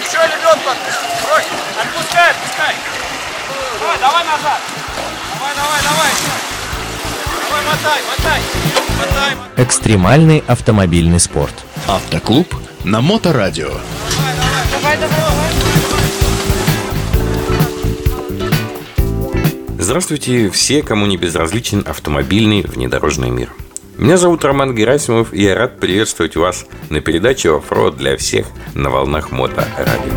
Еще лебедку Брось. Отпускай, отпускай. Давай, давай назад. Давай, давай, давай. Давай, мотай, мотай. Мотай, мотай. Экстремальный автомобильный спорт. Автоклуб на Моторадио. Давай, давай, давай. Здравствуйте все, кому не безразличен автомобильный внедорожный мир. Меня зовут Роман Герасимов, и я рад приветствовать вас на передаче «Оффроуд для всех» на волнах Мото Радио.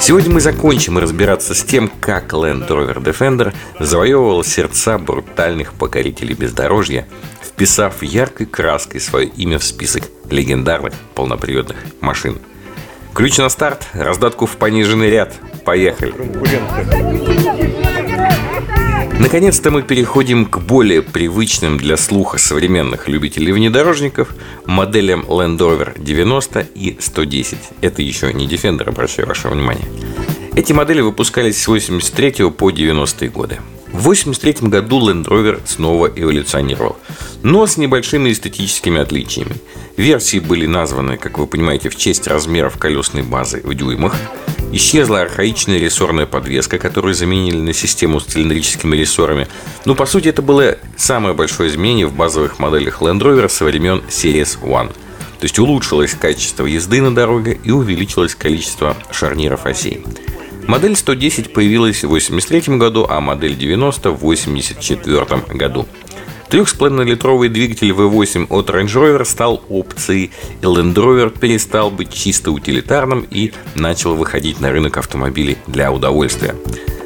Сегодня мы закончим разбираться с тем, как Land Rover Defender завоевывал сердца брутальных покорителей бездорожья, вписав яркой краской свое имя в список легендарных полноприводных машин. Ключ на старт, раздатку в пониженный ряд. Поехали! Наконец-то мы переходим к более привычным для слуха современных любителей внедорожников моделям Land Rover 90 и 110. Это еще не Defender, обращаю ваше внимание. Эти модели выпускались с 83 по 90 годы. В 1983 году Land Rover снова эволюционировал, но с небольшими эстетическими отличиями. Версии были названы, как вы понимаете, в честь размеров колесной базы в дюймах. Исчезла архаичная рессорная подвеска, которую заменили на систему с цилиндрическими рессорами. Но, по сути, это было самое большое изменение в базовых моделях Land Rover со времен Series One. То есть улучшилось качество езды на дороге и увеличилось количество шарниров осей. Модель 110 появилась в 1983 году, а модель 90 в 1984 году. 3,5-литровый двигатель V8 от Range Rover стал опцией, и Land Rover перестал быть чисто утилитарным и начал выходить на рынок автомобилей для удовольствия.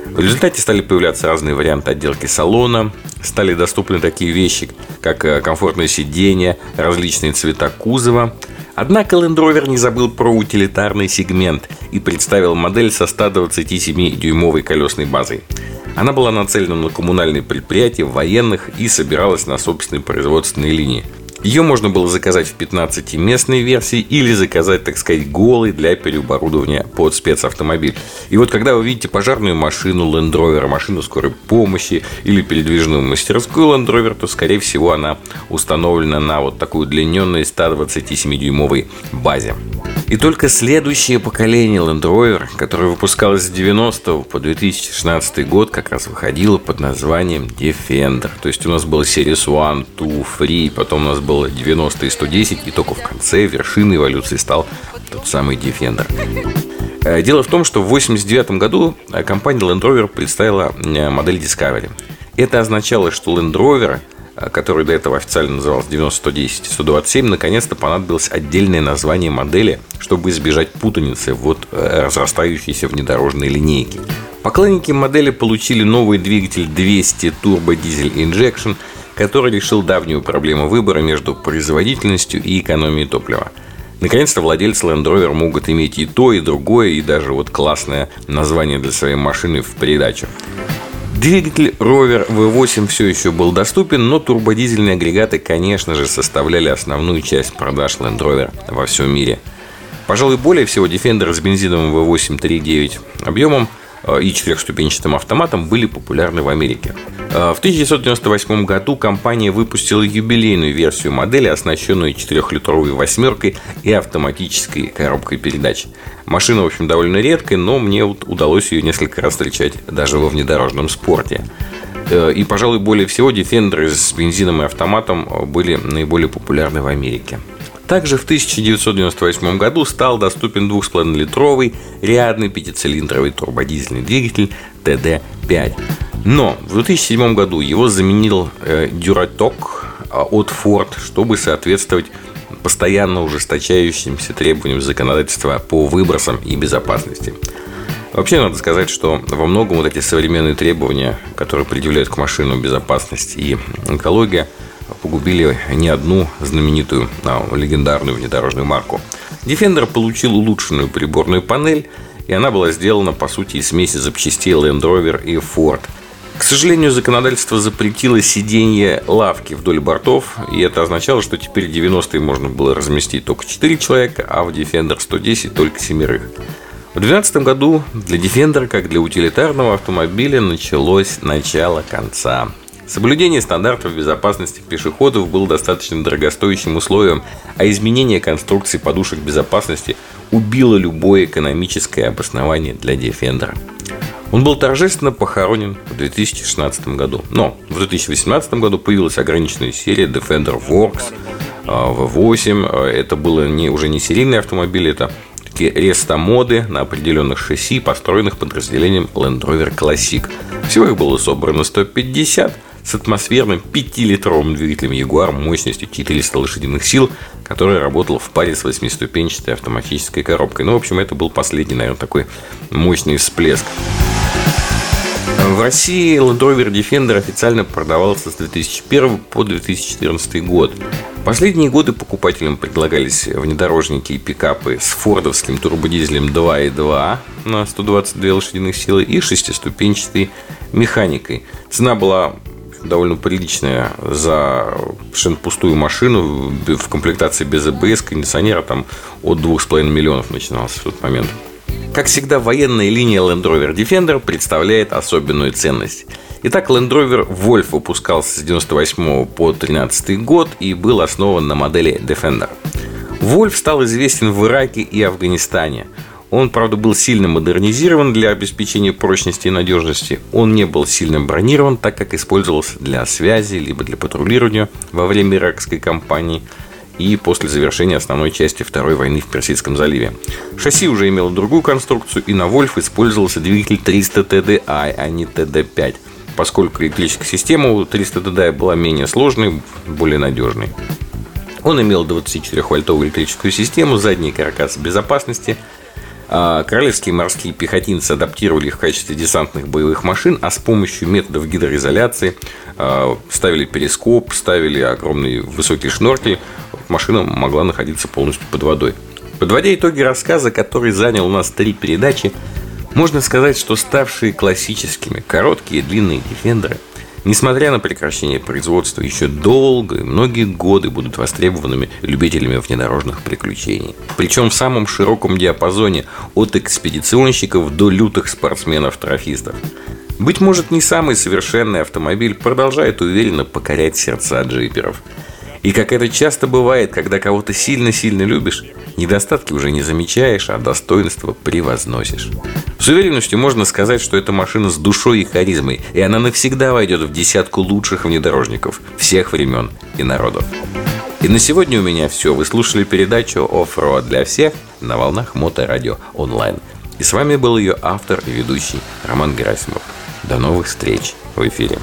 В результате стали появляться разные варианты отделки салона, стали доступны такие вещи, как э, комфортное сиденье, различные цвета кузова. Однако Land Rover не забыл про утилитарный сегмент и представил модель со 127-дюймовой колесной базой. Она была нацелена на коммунальные предприятия, военных и собиралась на собственной производственной линии. Ее можно было заказать в 15-местной версии или заказать, так сказать, голый для переоборудования под спецавтомобиль. И вот когда вы видите пожарную машину Land Rover, машину скорой помощи или передвижную мастерскую Land Rover, то, скорее всего, она установлена на вот такой удлиненной 127-дюймовой базе. И только следующее поколение Land Rover, которое выпускалось с 90 по 2016 год, как раз выходило под названием Defender. То есть у нас было Series 1, 2, Free, потом у нас было 90 и 110, и только в конце вершины эволюции стал тот самый Defender. Э, дело в том, что в 1989 году э, компания Land Rover представила э, модель Discovery. Это означало, что Land Rover – который до этого официально назывался 90-110 127, наконец-то понадобилось отдельное название модели, чтобы избежать путаницы вот разрастающейся внедорожной линейки. Поклонники модели получили новый двигатель 200 Turbo Diesel Injection, который решил давнюю проблему выбора между производительностью и экономией топлива. Наконец-то владельцы Land Rover могут иметь и то, и другое, и даже вот классное название для своей машины в придачу. Двигатель Rover V8 все еще был доступен, но турбодизельные агрегаты, конечно же, составляли основную часть продаж Land Rover во всем мире. Пожалуй, более всего Defender с бензиновым V8 3.9 объемом и четырехступенчатым автоматом были популярны в Америке. Э, в 1998 году компания выпустила юбилейную версию модели, оснащенную 4-литровой восьмеркой и автоматической коробкой передач. Машина, в общем, довольно редкая, но мне удалось ее несколько раз встречать даже во внедорожном спорте. Э, и, пожалуй, более всего Defender с бензином и автоматом были наиболее популярны в Америке. Также в 1998 году стал доступен 2,5-литровый рядный пятицилиндровый турбодизельный двигатель TD5. Но в 2007 году его заменил э, Duratok э, от Ford, чтобы соответствовать постоянно ужесточающимся требованиям законодательства по выбросам и безопасности. Вообще надо сказать, что во многом вот эти современные требования, которые предъявляют к машину безопасность и экология, погубили не одну знаменитую, а легендарную внедорожную марку. Defender получил улучшенную приборную панель, и она была сделана, по сути, из смеси запчастей Land Rover и Ford – к сожалению, законодательство запретило сиденье лавки вдоль бортов, и это означало, что теперь 90-е можно было разместить только 4 человека, а в Defender 110 только семерых. В 2012 году для Defender, как для утилитарного автомобиля, началось начало конца. Соблюдение стандартов безопасности пешеходов было достаточно дорогостоящим условием, а изменение конструкции подушек безопасности убило любое экономическое обоснование для Defender. Он был торжественно похоронен в 2016 году. Но в 2018 году появилась ограниченная серия Defender Works V8. А, это было не, уже не серийный автомобиль, это такие рестомоды на определенных шасси, построенных подразделением Land Rover Classic. Всего их было собрано 150 с атмосферным 5-литровым двигателем Jaguar мощностью 400 лошадиных сил, который работал в паре с восьмиступенчатой автоматической коробкой. Ну, в общем, это был последний, наверное, такой мощный всплеск. В России Land Rover Defender официально продавался с 2001 по 2014 год. Последние годы покупателям предлагались внедорожники и пикапы с фордовским турбодизелем 2.2 на 122 лошадиных силы и шестиступенчатой механикой. Цена была довольно приличная за совершенно пустую машину в комплектации без АБС, кондиционера там от 2,5 миллионов начинался в тот момент. Как всегда, военная линия Land Rover Defender представляет особенную ценность. Итак, Land Rover Wolf выпускался с 98 по 13 год и был основан на модели Defender. Wolf стал известен в Ираке и Афганистане – он, правда, был сильно модернизирован для обеспечения прочности и надежности. Он не был сильно бронирован, так как использовался для связи, либо для патрулирования во время иракской кампании и после завершения основной части Второй войны в Персидском заливе. Шасси уже имело другую конструкцию, и на Вольф использовался двигатель 300 TDI, а не TD5, поскольку электрическая система у 300 TDI была менее сложной, более надежной. Он имел 24-вольтовую электрическую систему, задний каркас безопасности – а, королевские морские пехотинцы адаптировали их в качестве десантных боевых машин, а с помощью методов гидроизоляции а, ставили перископ, ставили огромные высокие шнорки, машина могла находиться полностью под водой. Подводя итоги рассказа, который занял у нас три передачи, можно сказать, что ставшие классическими короткие и длинные дефендеры – несмотря на прекращение производства, еще долго и многие годы будут востребованными любителями внедорожных приключений. Причем в самом широком диапазоне от экспедиционщиков до лютых спортсменов-трофистов. Быть может, не самый совершенный автомобиль продолжает уверенно покорять сердца джиперов – и как это часто бывает, когда кого-то сильно-сильно любишь, недостатки уже не замечаешь, а достоинства превозносишь. С уверенностью можно сказать, что эта машина с душой и харизмой, и она навсегда войдет в десятку лучших внедорожников всех времен и народов. И на сегодня у меня все. Вы слушали передачу Offroad для всех на волнах Моторадио онлайн. И с вами был ее автор и ведущий Роман Герасимов. До новых встреч в эфире.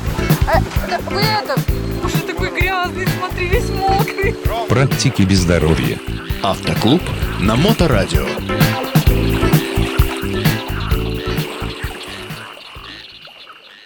Вы это, грязный, смотри, весь мокрый. Практики без здоровья. Автоклуб на Моторадио.